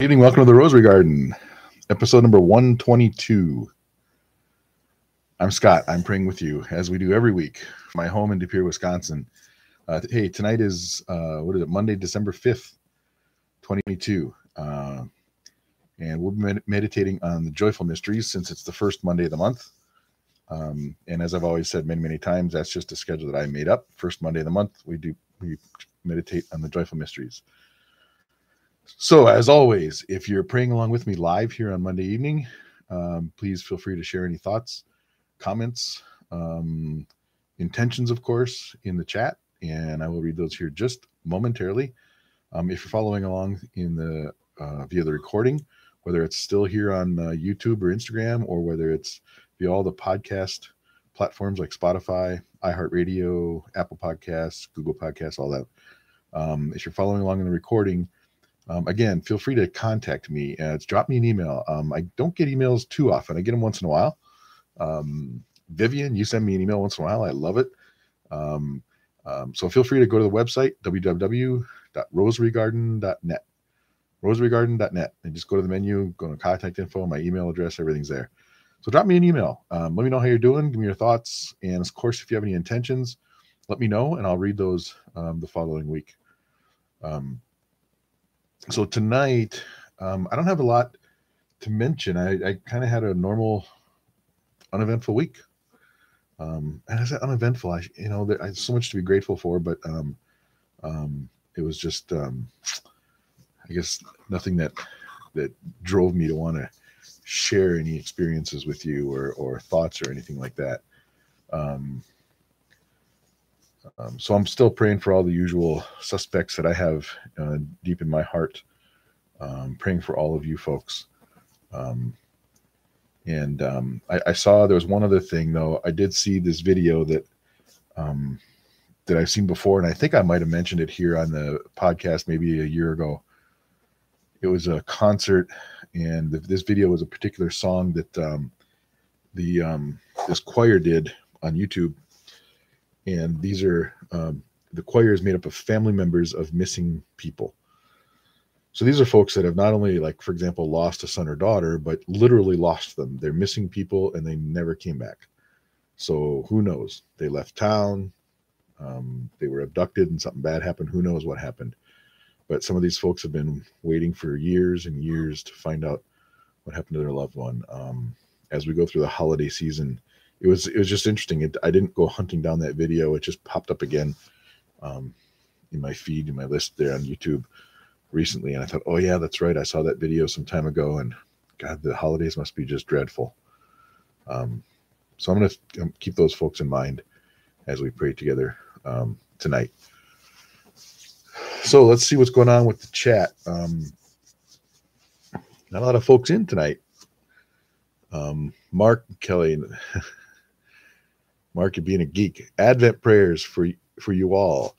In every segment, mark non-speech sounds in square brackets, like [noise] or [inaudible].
Evening, welcome to the Rosary Garden, episode number 122. I'm Scott. I'm praying with you as we do every week. My home in De Pere, Wisconsin. Uh, hey, tonight is uh, what is it? Monday, December 5th, 2022. Uh, and we'll be med- meditating on the joyful mysteries since it's the first Monday of the month. Um, and as I've always said many, many times, that's just a schedule that I made up. First Monday of the month, we do we meditate on the joyful mysteries. So, as always, if you're praying along with me live here on Monday evening, um, please feel free to share any thoughts, comments, um, intentions, of course, in the chat, and I will read those here just momentarily. Um, if you're following along in the uh, via the recording, whether it's still here on uh, YouTube or Instagram, or whether it's via all the podcast platforms like Spotify, iHeartRadio, Apple Podcasts, Google Podcasts, all that. Um, if you're following along in the recording, um, again, feel free to contact me. Uh, drop me an email. Um, I don't get emails too often. I get them once in a while. Um, Vivian, you send me an email once in a while. I love it. Um, um, so feel free to go to the website www.rosarygarden.net. Rosarygarden.net, and just go to the menu, go to contact info, my email address, everything's there. So drop me an email. Um, let me know how you're doing. Give me your thoughts, and of course, if you have any intentions, let me know, and I'll read those the following week. Um, so tonight, um, I don't have a lot to mention. I, I kind of had a normal, uneventful week. Um, and I said uneventful. I, you know, there, I so much to be grateful for, but um, um, it was just, um, I guess, nothing that that drove me to want to share any experiences with you or or thoughts or anything like that. Um, um, so I'm still praying for all the usual suspects that I have uh, deep in my heart. Um, praying for all of you folks. Um, and um, I, I, saw there was one other thing though. I did see this video that um, that I've seen before, and I think I might have mentioned it here on the podcast maybe a year ago. It was a concert, and this video was a particular song that um, the this choir did on YouTube and these are um, the choir is made up of family members of missing people. So these are folks that have not only, like for example, lost a son or daughter, but literally lost them. They're missing people and they never came back. So who knows? They left town, um, they were abducted, and something bad happened. Who knows what happened? But some of these folks have been waiting for years and years to find out what happened to their loved one. Um, as we go through the holiday season, it was it was just interesting. It, I didn't go hunting down that video; it just popped up again um, in my feed in my list there on YouTube recently, and I thought, oh yeah, that's right. I saw that video some time ago, and God, the holidays must be just dreadful. Um, so I'm going to um, keep those folks in mind as we pray together um, tonight. So let's see what's going on with the chat. Um, not a lot of folks in tonight. Um, Mark Kelly, [laughs] Mark, you being a geek. Advent prayers for for you all,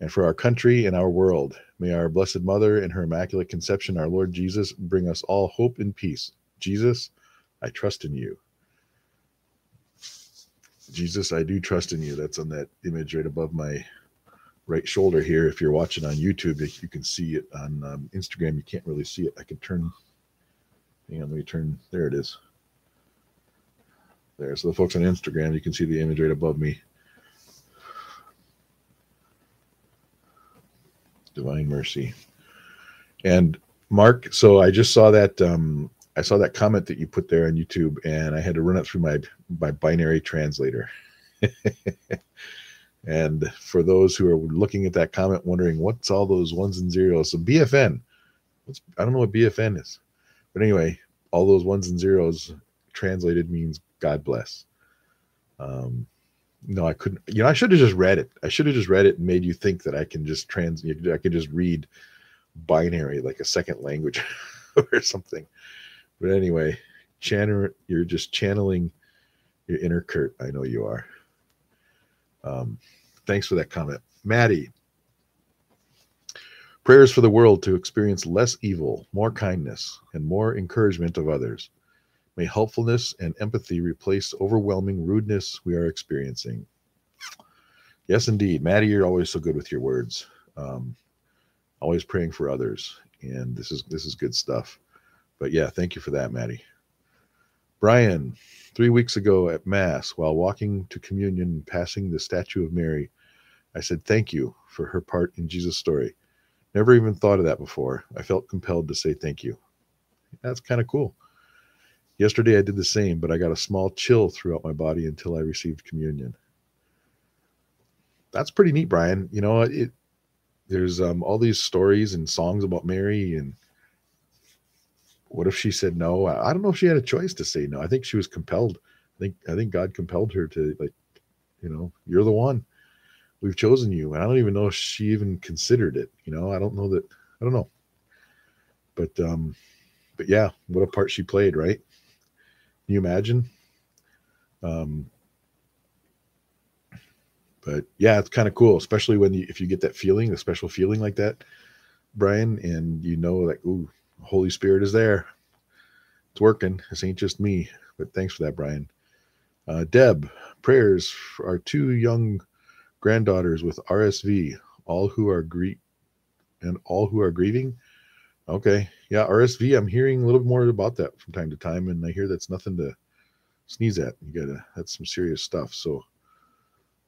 and for our country and our world. May our Blessed Mother and her Immaculate Conception, our Lord Jesus, bring us all hope and peace. Jesus, I trust in you. Jesus, I do trust in you. That's on that image right above my right shoulder here. If you're watching on YouTube, you can see it on um, Instagram. You can't really see it. I can turn. Hang on, let me turn. There it is there. So the folks on Instagram, you can see the image right above me. Divine mercy. And Mark, so I just saw that um, I saw that comment that you put there on YouTube, and I had to run it through my my binary translator. [laughs] and for those who are looking at that comment, wondering what's all those ones and zeros, so BFN. What's, I don't know what BFN is, but anyway, all those ones and zeros translated means God bless. Um, no, I couldn't. You know, I should have just read it. I should have just read it and made you think that I can just trans. I could just read binary like a second language [laughs] or something. But anyway, channel. You're just channeling your inner Kurt. I know you are. Um, thanks for that comment, Maddie. Prayers for the world to experience less evil, more kindness, and more encouragement of others. May helpfulness and empathy replace overwhelming rudeness we are experiencing. Yes, indeed. Maddie, you're always so good with your words. Um, always praying for others. and this is this is good stuff. But yeah, thank you for that, Maddie. Brian, three weeks ago at Mass, while walking to communion and passing the statue of Mary, I said thank you for her part in Jesus' story. Never even thought of that before. I felt compelled to say thank you. That's kind of cool. Yesterday I did the same, but I got a small chill throughout my body until I received communion. That's pretty neat, Brian. You know, it there's um, all these stories and songs about Mary and what if she said no? I don't know if she had a choice to say no. I think she was compelled. I think I think God compelled her to like, you know, you're the one. We've chosen you. And I don't even know if she even considered it. You know, I don't know that I don't know. But um, but yeah, what a part she played, right? Can you imagine? Um, but yeah, it's kind of cool, especially when you if you get that feeling, a special feeling like that, Brian, and you know like, ooh, Holy Spirit is there. It's working. This ain't just me. But thanks for that, Brian. Uh, Deb, prayers for our two young granddaughters with RSV, all who are grief and all who are grieving. Okay, yeah, RSV. I'm hearing a little more about that from time to time, and I hear that's nothing to sneeze at. You gotta that's some serious stuff. So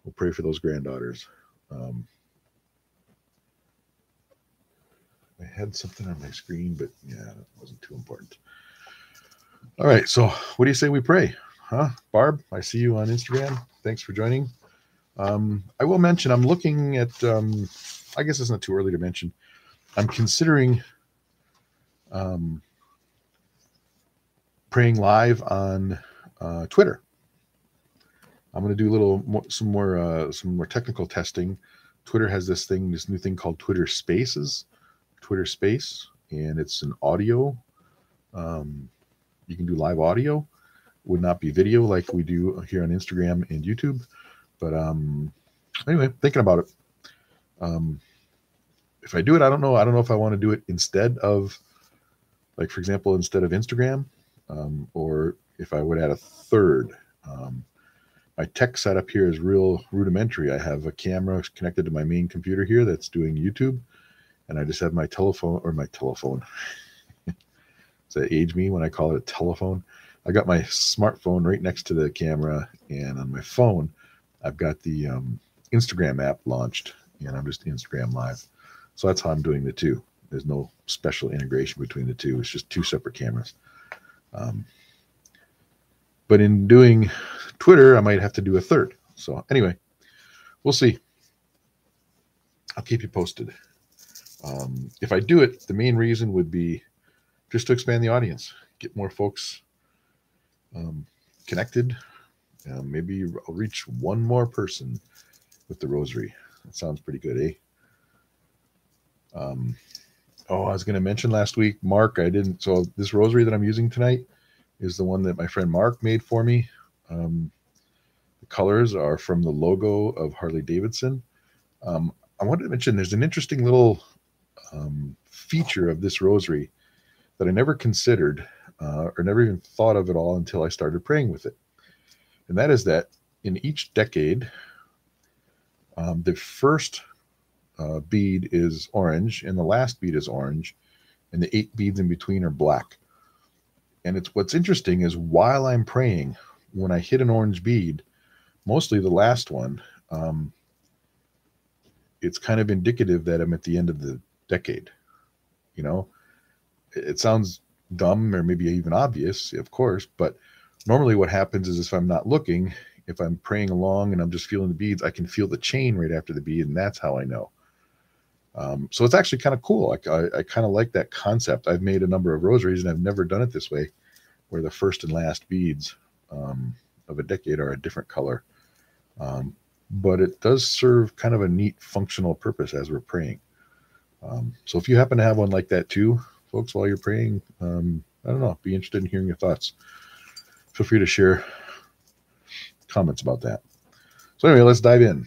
we'll pray for those granddaughters. Um, I had something on my screen, but yeah, it wasn't too important. All right, so what do you say we pray? Huh? Barb, I see you on Instagram. Thanks for joining. Um, I will mention I'm looking at, um, I guess it's not too early to mention, I'm considering um, praying live on uh, Twitter. I'm going to do a little more, some more, uh, some more technical testing. Twitter has this thing, this new thing called Twitter Spaces, Twitter Space, and it's an audio. Um, you can do live audio. Would not be video like we do here on Instagram and YouTube, but um, anyway, thinking about it. Um, if I do it, I don't know. I don't know if I want to do it instead of, like for example, instead of Instagram, um, or if I would add a third. Um, my tech setup here is real rudimentary. I have a camera connected to my main computer here that's doing YouTube, and I just have my telephone or my telephone. [laughs] Does that age me when I call it a telephone? I got my smartphone right next to the camera, and on my phone, I've got the um, Instagram app launched, and I'm just Instagram live. So that's how I'm doing the two. There's no special integration between the two. It's just two separate cameras. Um, but in doing Twitter, I might have to do a third. So anyway, we'll see. I'll keep you posted. Um, if I do it, the main reason would be just to expand the audience, get more folks um, connected. Uh, maybe I'll reach one more person with the rosary. That sounds pretty good, eh? Um, oh, I was going to mention last week, Mark. I didn't. So this rosary that I'm using tonight is the one that my friend Mark made for me. Um, the colors are from the logo of Harley Davidson. Um, I wanted to mention there's an interesting little um, feature of this rosary that I never considered uh, or never even thought of at all until I started praying with it. And that is that in each decade, um, the first uh, bead is orange and the last bead is orange, and the eight beads in between are black. And it's what's interesting is while I'm praying, when I hit an orange bead, mostly the last one, um, it's kind of indicative that I'm at the end of the decade. You know, it sounds dumb or maybe even obvious, of course, but normally what happens is if I'm not looking, if I'm praying along and I'm just feeling the beads, I can feel the chain right after the bead, and that's how I know. Um, so it's actually kind of cool. I, I, I kind of like that concept. I've made a number of rosaries and I've never done it this way, where the first and last beads um, of a decade are a different color. Um, but it does serve kind of a neat functional purpose as we're praying. Um, so if you happen to have one like that too, folks, while you're praying, um, I don't know, be interested in hearing your thoughts. Feel free to share comments about that. So anyway, let's dive in.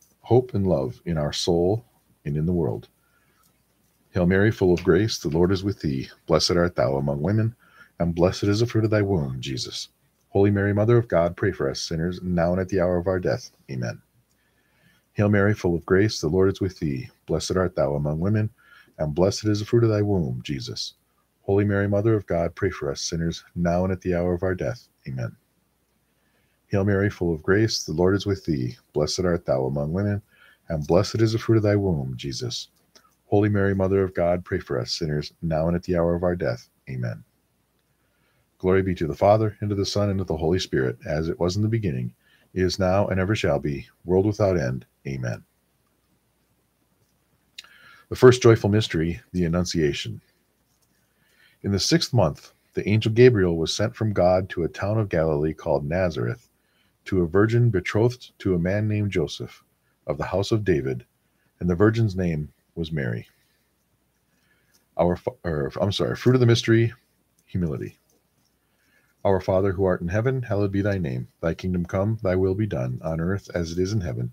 hope, and love in our soul and in the world. Hail Mary, full of grace, the Lord is with thee. Blessed art thou among women, and blessed is the fruit of thy womb, Jesus. Holy Mary, Mother of God, pray for us sinners, now and at the hour of our death. Amen. Hail Mary, full of grace, the Lord is with thee. Blessed art thou among women, and blessed is the fruit of thy womb, Jesus. Holy Mary, Mother of God, pray for us sinners, now and at the hour of our death. Amen. Hail Mary, full of grace, the Lord is with thee. Blessed art thou among women, and blessed is the fruit of thy womb, Jesus. Holy Mary, Mother of God, pray for us sinners, now and at the hour of our death. Amen. Glory be to the Father, and to the Son, and to the Holy Spirit, as it was in the beginning, is now, and ever shall be, world without end. Amen. The first joyful mystery, the Annunciation. In the sixth month, the angel Gabriel was sent from God to a town of Galilee called Nazareth, to a virgin betrothed to a man named Joseph, of the house of David, and the virgin's name was Mary. Our, or, I'm sorry, fruit of the mystery, humility. Our Father who art in heaven, hallowed be thy name. Thy kingdom come, thy will be done, on earth as it is in heaven.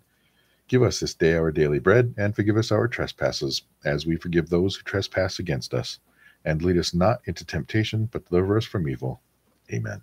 Give us this day our daily bread, and forgive us our trespasses, as we forgive those who trespass against us. And lead us not into temptation, but deliver us from evil. Amen.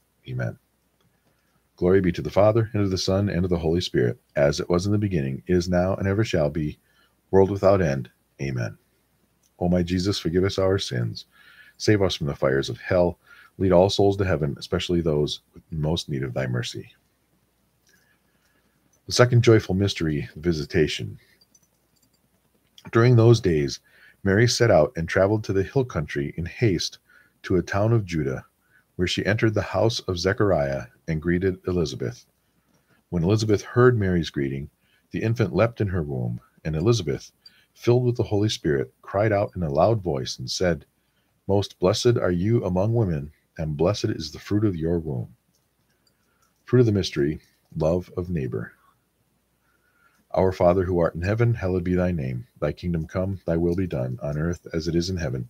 Amen. Glory be to the Father, and to the Son, and to the Holy Spirit, as it was in the beginning, is now, and ever shall be, world without end. Amen. O my Jesus, forgive us our sins. Save us from the fires of hell. Lead all souls to heaven, especially those with most need of thy mercy. The second joyful mystery, visitation. During those days, Mary set out and traveled to the hill country in haste to a town of Judah, where she entered the house of Zechariah and greeted Elizabeth. When Elizabeth heard Mary's greeting, the infant leapt in her womb, and Elizabeth, filled with the Holy Spirit, cried out in a loud voice and said, Most blessed are you among women, and blessed is the fruit of your womb. Fruit of the mystery, love of neighbor. Our Father who art in heaven, hallowed be thy name. Thy kingdom come, thy will be done, on earth as it is in heaven.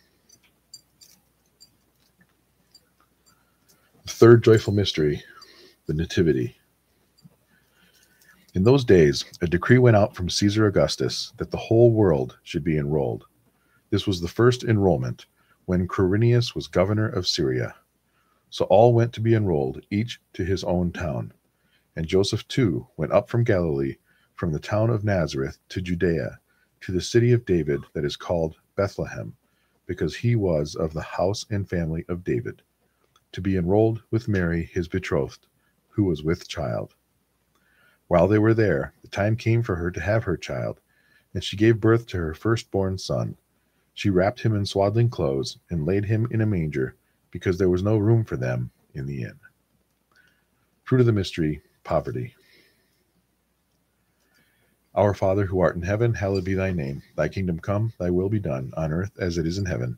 Third joyful mystery, the Nativity. In those days, a decree went out from Caesar Augustus that the whole world should be enrolled. This was the first enrollment when Quirinius was governor of Syria. So all went to be enrolled, each to his own town. And Joseph too went up from Galilee, from the town of Nazareth to Judea, to the city of David that is called Bethlehem, because he was of the house and family of David, to be enrolled with Mary his betrothed, who was with child. While they were there, the time came for her to have her child, and she gave birth to her firstborn son she wrapped him in swaddling clothes and laid him in a manger because there was no room for them in the inn. Fruit of the mystery, poverty. Our Father who art in heaven, hallowed be thy name. Thy kingdom come, thy will be done, on earth as it is in heaven.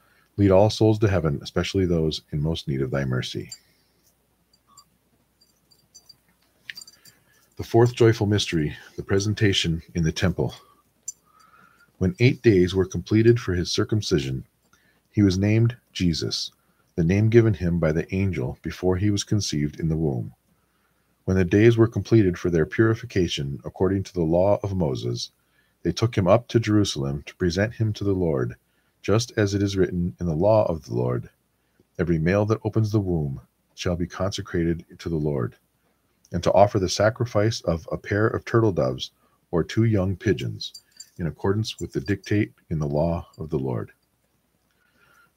lead all souls to heaven, especially those in most need of thy mercy. The fourth joyful mystery, the presentation in the temple. When eight days were completed for his circumcision, he was named Jesus, the name given him by the angel before he was conceived in the womb. When the days were completed for their purification according to the law of Moses, they took him up to Jerusalem to present him to the Lord, just as it is written in the law of the Lord Every male that opens the womb shall be consecrated to the Lord and to offer the sacrifice of a pair of turtle doves or two young pigeons, in accordance with the dictate in the law of the Lord.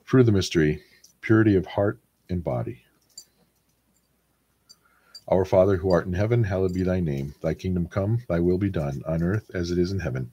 Fruit of the mystery, purity of heart and body. Our Father who art in heaven, hallowed be thy name. Thy kingdom come, thy will be done, on earth as it is in heaven.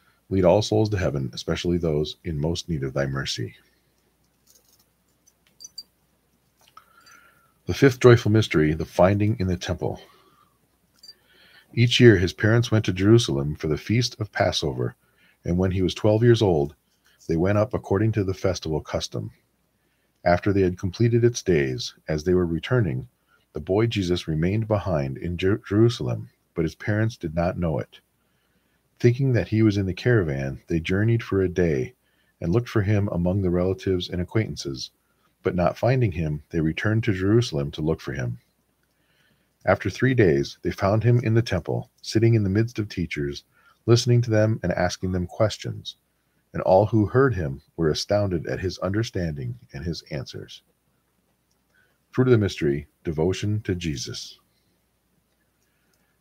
lead all souls to heaven, especially those in most need of thy mercy. The fifth joyful mystery, the finding in the temple. Each year his parents went to Jerusalem for the feast of Passover, and when he was twelve years old, they went up according to the festival custom. After they had completed its days, as they were returning, the boy Jesus remained behind in Jer- Jerusalem, but his parents did not know it. Thinking that he was in the caravan, they journeyed for a day and looked for him among the relatives and acquaintances, but not finding him, they returned to Jerusalem to look for him. After three days, they found him in the temple, sitting in the midst of teachers, listening to them and asking them questions. And all who heard him were astounded at his understanding and his answers. Fruit of the mystery devotion to Jesus.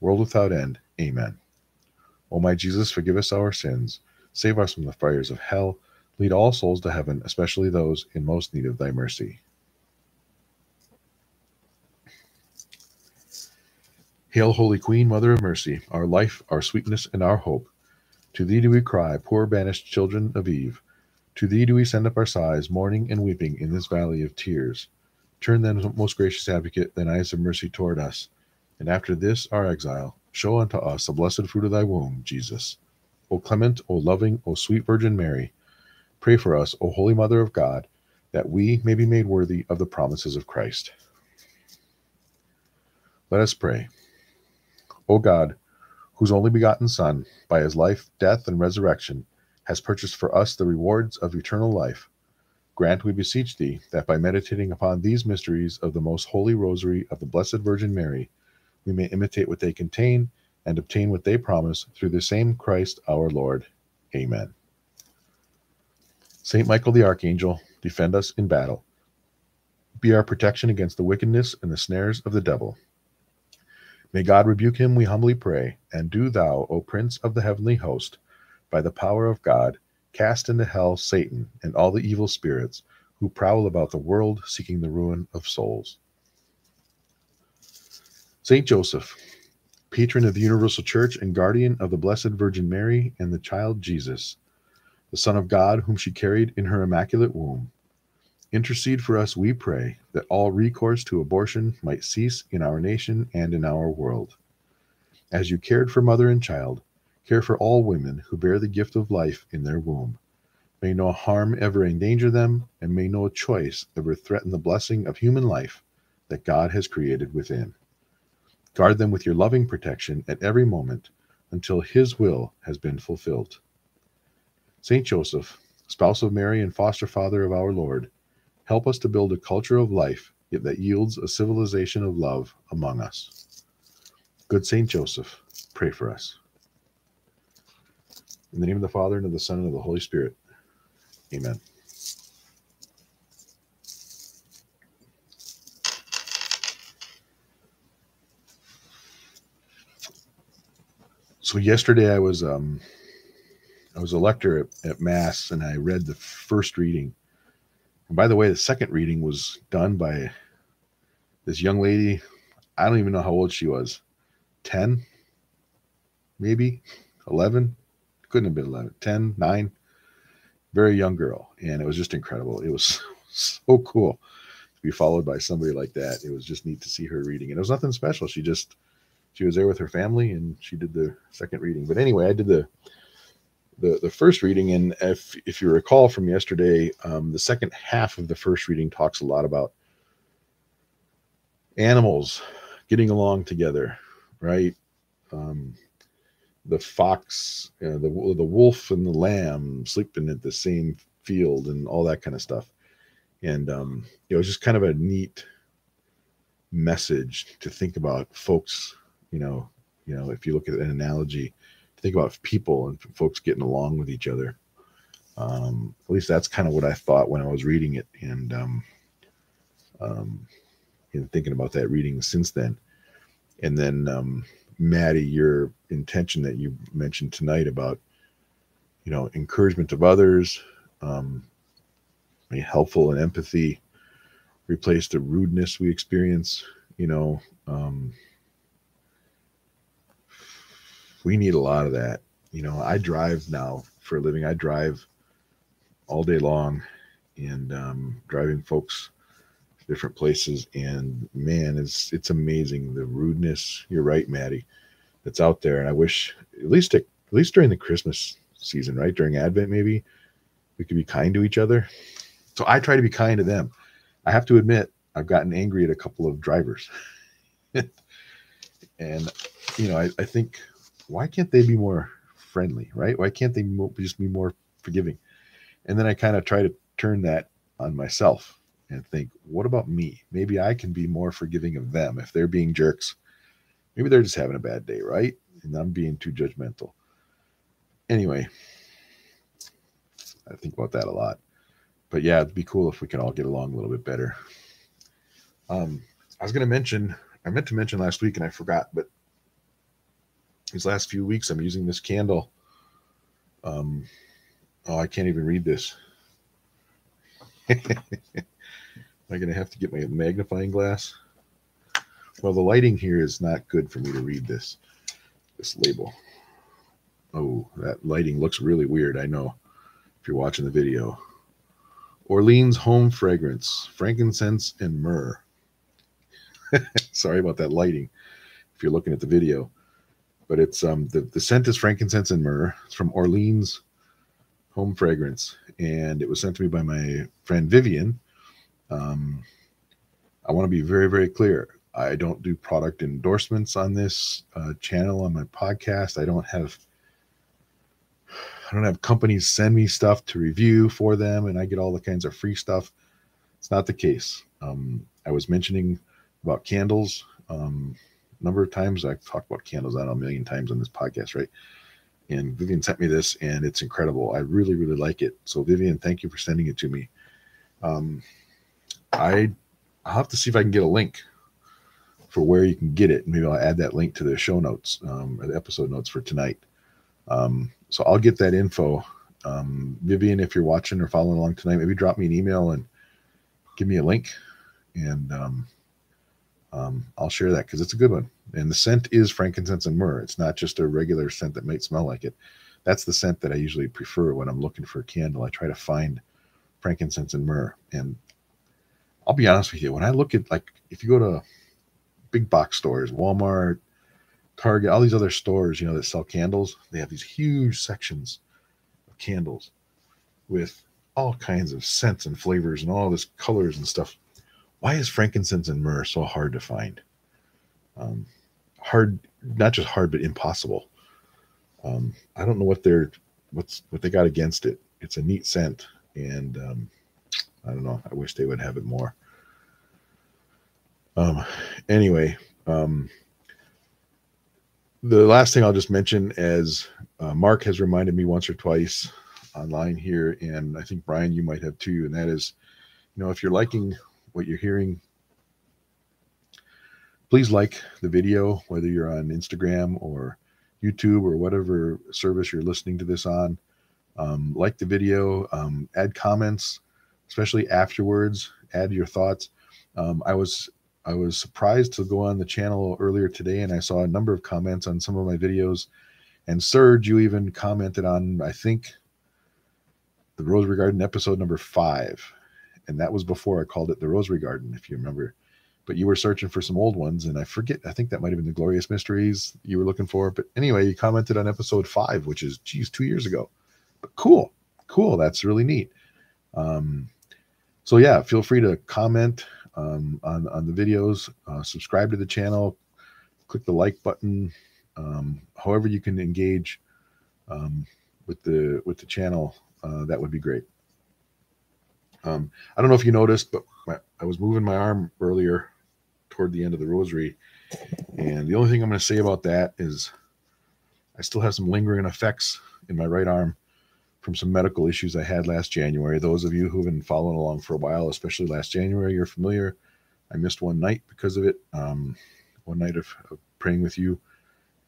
world without end. Amen. O my Jesus, forgive us our sins, save us from the fires of hell, lead all souls to heaven, especially those in most need of thy mercy. Hail, Holy Queen, Mother of Mercy, our life, our sweetness, and our hope. To thee do we cry, poor banished children of Eve. To thee do we send up our sighs, mourning and weeping in this valley of tears. Turn then, most gracious advocate, thine eyes of mercy toward us and after this our exile, show unto us the blessed fruit of thy womb, Jesus. O clement, O loving, O sweet Virgin Mary, pray for us, O Holy Mother of God, that we may be made worthy of the promises of Christ. Let us pray. O God, whose only begotten Son, by his life, death, and resurrection, has purchased for us the rewards of eternal life, grant, we beseech thee, that by meditating upon these mysteries of the most holy rosary of the Blessed Virgin Mary, we may imitate what they contain and obtain what they promise through the same Christ our Lord. Amen. Saint Michael the Archangel, defend us in battle. Be our protection against the wickedness and the snares of the devil. May God rebuke him, we humbly pray, and do thou, O Prince of the heavenly host, by the power of God, cast into hell Satan and all the evil spirits who prowl about the world seeking the ruin of souls. Saint Joseph, patron of the Universal Church and guardian of the Blessed Virgin Mary and the child Jesus, the Son of God, whom she carried in her immaculate womb, intercede for us, we pray, that all recourse to abortion might cease in our nation and in our world. As you cared for mother and child, care for all women who bear the gift of life in their womb. May no harm ever endanger them, and may no choice ever threaten the blessing of human life that God has created within. Guard them with your loving protection at every moment until His will has been fulfilled. Saint Joseph, spouse of Mary and foster father of our Lord, help us to build a culture of life that yields a civilization of love among us. Good Saint Joseph, pray for us. In the name of the Father, and of the Son, and of the Holy Spirit. Amen. So yesterday I was um, I was a lector at, at Mass and I read the first reading. And by the way, the second reading was done by this young lady. I don't even know how old she was 10, maybe 11. Couldn't have been 11, 10, 9. Very young girl. And it was just incredible. It was [laughs] so cool to be followed by somebody like that. It was just neat to see her reading. And it was nothing special. She just, she was there with her family and she did the second reading. But anyway, I did the the the first reading, and if if you recall from yesterday, um, the second half of the first reading talks a lot about animals getting along together, right? Um, the fox, uh, the the wolf, and the lamb sleeping at the same field, and all that kind of stuff. And um, it was just kind of a neat message to think about, folks. You know, you know, if you look at an analogy, think about people and folks getting along with each other. Um, at least that's kind of what I thought when I was reading it, and um, um, and thinking about that reading since then. And then, um, Maddie, your intention that you mentioned tonight about, you know, encouragement of others, um, helpful and empathy, replace the rudeness we experience. You know, um, we need a lot of that. You know, I drive now for a living. I drive all day long and um, driving folks different places. And man it's it's amazing the rudeness. You're right maddie that's out there. And i wish at least at least during the christmas season right during advent maybe we could be kind to each other. So i try to be kind to them. I have to admit i've gotten angry at a couple of drivers. [laughs] And you know I, I think why can't they be more friendly, right? Why can't they just be more forgiving? And then I kind of try to turn that on myself and think, what about me? Maybe I can be more forgiving of them if they're being jerks. Maybe they're just having a bad day, right? And I'm being too judgmental. Anyway, I think about that a lot. But yeah, it'd be cool if we can all get along a little bit better. Um, I was going to mention, I meant to mention last week and I forgot, but these last few weeks i'm using this candle. Um oh i can't even read this. Am i going to have to get my magnifying glass. Well the lighting here is not good for me to read this this label. Oh that lighting looks really weird i know if you're watching the video. Orleans home fragrance frankincense and myrrh. [laughs] Sorry about that lighting if you're looking at the video but it's um the, the scent is frankincense and myrrh. It's from Orleans Home Fragrance, and it was sent to me by my friend Vivian. Um, I want to be very very clear. I don't do product endorsements on this uh, channel on my podcast. I don't have I don't have companies send me stuff to review for them, and I get all the kinds of free stuff. It's not the case. Um, I was mentioning about candles. Um, number of times. I've talked about candles out a million times on this podcast, right? And Vivian sent me this, and it's incredible. I really, really like it. So, Vivian, thank you for sending it to me. Um, I I'll have to see if I can get a link for where you can get it. Maybe I'll add that link to the show notes, um, or the episode notes for tonight. Um, so I'll get that info. Um, Vivian, if you're watching or following along tonight, maybe drop me an email and give me a link, and um, um, I'll share that because it's a good one. And the scent is frankincense and myrrh. It's not just a regular scent that might smell like it. That's the scent that I usually prefer when I'm looking for a candle. I try to find frankincense and myrrh. And I'll be honest with you, when I look at like if you go to big box stores, Walmart, Target, all these other stores, you know, that sell candles, they have these huge sections of candles with all kinds of scents and flavors and all this colors and stuff why is frankincense and myrrh so hard to find? Um, hard, not just hard, but impossible. Um, I don't know what they're what's what they got against it. It's a neat scent, and um, I don't know. I wish they would have it more. Um, anyway, um, the last thing I'll just mention, as uh, Mark has reminded me once or twice online here, and I think Brian, you might have too, and that is, you know, if you're liking what you're hearing, please like the video, whether you're on Instagram or YouTube or whatever service you're listening to this on. Um, like the video, um, add comments, especially afterwards. Add your thoughts. Um, I was I was surprised to go on the channel earlier today, and I saw a number of comments on some of my videos. And Serge, you even commented on I think the Rosary Garden episode number five, and that was before I called it the Rosary Garden, if you remember. But you were searching for some old ones, and I forget. I think that might have been the Glorious Mysteries you were looking for. But anyway, you commented on episode five, which is geez, two years ago. But cool, cool. That's really neat. Um, so yeah, feel free to comment um, on on the videos, uh, subscribe to the channel, click the like button. Um, however, you can engage um, with the with the channel uh, that would be great. Um, I don't know if you noticed, but my, I was moving my arm earlier toward the end of the rosary. And the only thing I'm going to say about that is I still have some lingering effects in my right arm from some medical issues I had last January. Those of you who've been following along for a while, especially last January, you're familiar. I missed one night because of it. Um, one night of, of, praying with you,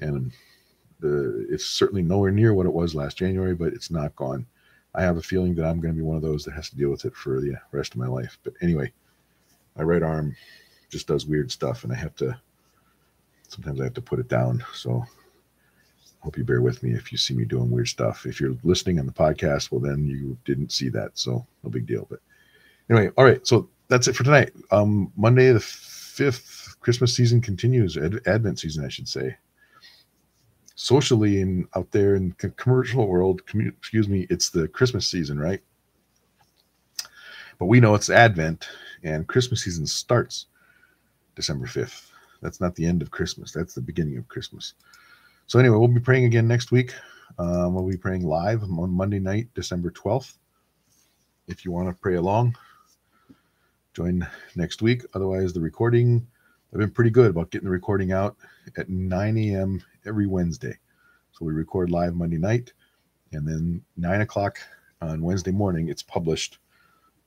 and the it's certainly nowhere near what it was last January, but it's not gone. I have a feeling that I'm going to be one of those that has to deal with it for the rest of my life. But anyway, my right arm just does weird stuff, and I have to sometimes I have to put it down. So hope you bear with me if you see me doing weird stuff. If you're listening on the podcast, well, then you didn't see that, so no big deal. But anyway, all right. So that's it for tonight. Um, Monday the fifth, Christmas season continues. Ad- Advent season, I should say socially and out there in the commercial world, commu- excuse me, it's the Christmas season, right? But we know it's Advent and Christmas season starts December 5th. That's not the end of Christmas, that's the beginning of Christmas. So, anyway, we'll be praying again next week. Um, we'll be praying live on Monday night, December 12th. If you want to pray along, join next week. Otherwise, the recording, I've been pretty good about getting the recording out at 9 a.m every Wednesday. So we record live Monday night, and then nine o'clock on Wednesday morning, it's published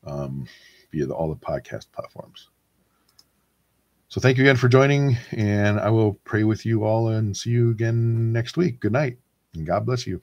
um, via the, all the podcast platforms. So thank you again for joining, and I will pray with you all and see you again next week. Good night, and God bless you.